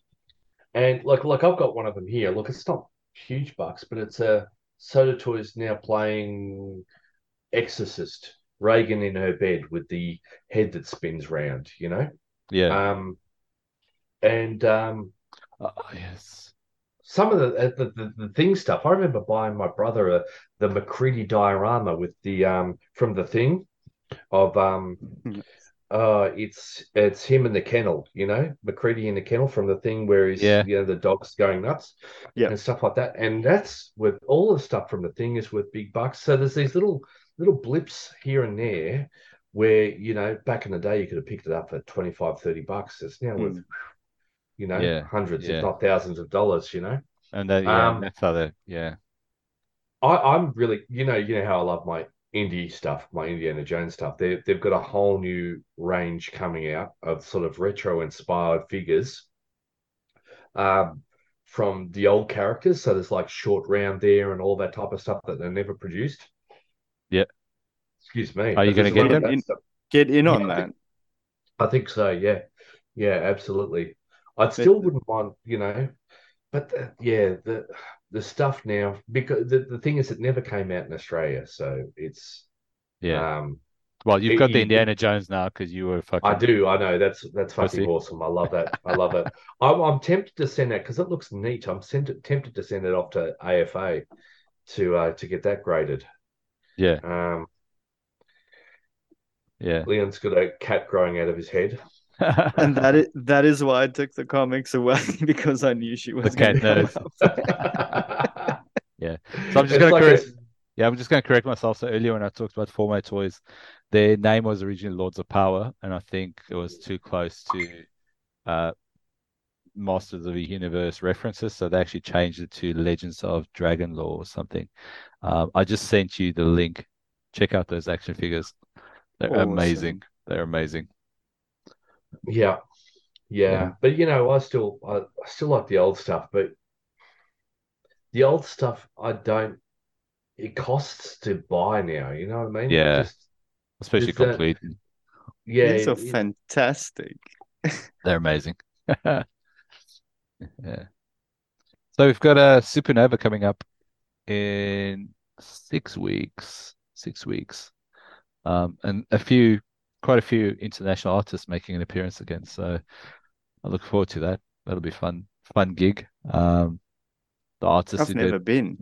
and like like i've got one of them here look it's not huge bucks but it's a sota toys now playing exorcist reagan in her bed with the head that spins round you know yeah. um and um Oh, yes. some of the, uh, the the the thing stuff. I remember buying my brother a, the MacReady diorama with the um from the thing of um Mhm. uh it's it's him in the kennel, you know, MacReady in the kennel from the thing where he's Yeah. you know the dog's going nuts Yeah. and stuff like that. And that's with all the stuff from the thing is with big bucks. So there's these little little blips here and there where you know back in the day you could have picked it up for 25 30 bucks it's now worth you know Yeah, hundreds yeah. if not thousands of dollars you know And that yeah, Um, that's how they yeah. I, I'm really, you know, you know how I love my indie stuff, my Indiana Jones stuff. They they've got a whole new range coming out of sort of retro inspired figures, um, from the old characters. So there's like short round there and all that type of stuff that they never produced. Yeah. Excuse me. Are you gonna get lot of them? Get in Yeah, on I that. think- I think so. Yeah, yeah, absolutely. I still wouldn't mind, you know, but the, yeah, the the stuff now because the, the thing is, it never came out in Australia, so it's Yeah. um Well, you've it- got the Indiana Jones now because you were fucking I do, I know that's that's fucking Pussy. awesome. I love that. I love it. I'm I'm tempted to send that because it looks neat. I'm sent, tempted to send it off to AFA to uh to get that graded. Yeah, Um, yeah. Lean's got a cat growing out of his head. And that is that is why I took the comics away because I knew she was cat gonna knows. Yeah. So I'm just It's gonna like correct. a- Yeah, I'm just going to correct myself. So earlier when I talked about Formo Toys, their name was originally Lords of Power, and I think it was too close to uh, Masters of the Universe references, so they actually changed it to Legends of Dragonore or something. Um, I just sent you the link. Check out those action figures. They're Awesome. amazing. They're amazing. Yeah, yeah, Yeah. but you know, I still, I, I still like the old stuff, but the old stuff, I don't. It costs to buy now. You know what I mean? Yeah. Just, Especially Is that- complete. yeah. These are it- it- fantastic. They're amazing. yeah. So we've got a Supanova coming up in six weeks. Six weeks. Um, and a few, quite a few international artists making an appearance again. So I look forward to that. That'll be fun, fun gig. Um, the artist I've who never did, been.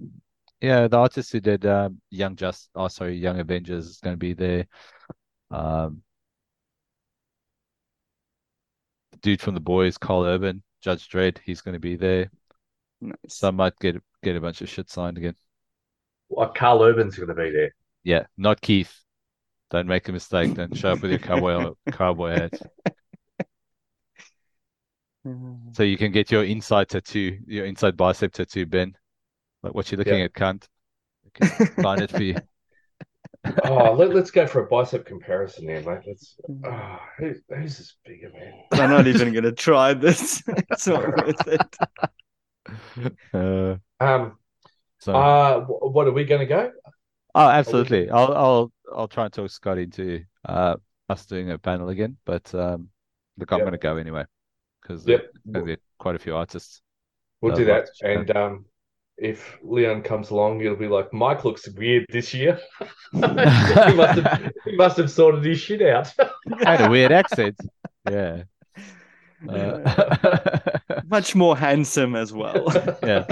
yeah, the artist who did um, Young Just, oh sorry, Young Avengers is going to be there. Um, dude from the boys, Karl Urban, Judge Dredd, he's going to be there. Nice. So I might get get a bunch of shit signed again. Well, Karl Urban's going to be there. Yeah, not Keith. Don't make a mistake. Don't show up with your cowboy cowboy hat. So you can get your inside tattoo, your inside bicep tattoo, Ben. Like what you're looking Yeah. at, cunt. I can find it for you. Oh, let, us go for a bicep comparison here, mate. Let's. Oh, who, who's this bigger man? I'm not even gonna try this. it's not worth it. Uh, Um. so, Uh. What are we going to go? oh, absolutely. I'll I'll I'll try and talk Scott into uh us doing a panel again. But um, look, I'm Yep. going to go anyway because Yep. there's gonna be quite a few artists. We'll Uh, do that. lots And um, if Lean comes along, it'll be like Mike looks weird this year. he must have he must have sorted his shit out. had a weird accent. Yeah. Uh, Much more handsome as well. Yeah.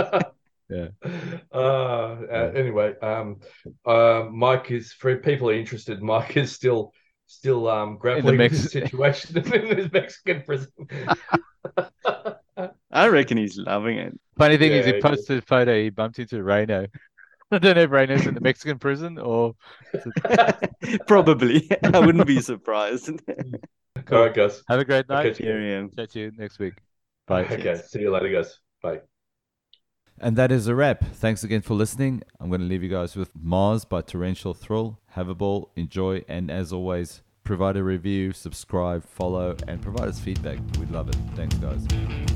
Yeah. Uh, uh, anyway, um, uh, Mike is for people are interested. Mike is still still um grappling with Mex- the situation in his Mexican prison. I reckon he's loving it. Funny thing is, he it posted a photo. He bumped into Reno. I don't know if Reno's in the Mexican prison or Probably. I wouldn't be surprised. All right, guys. have a great night. Okay. Here I am. Chat you next week. Bye. Okay, see you later, guys. Bye. And that is a wrap. Thanks again for listening. I'm going to leave you guys with Mars by Torrential Thrill. Have a ball, enjoy, and as always, provide a review, subscribe, follow, and provide us feedback. We'd love it. Thanks, guys.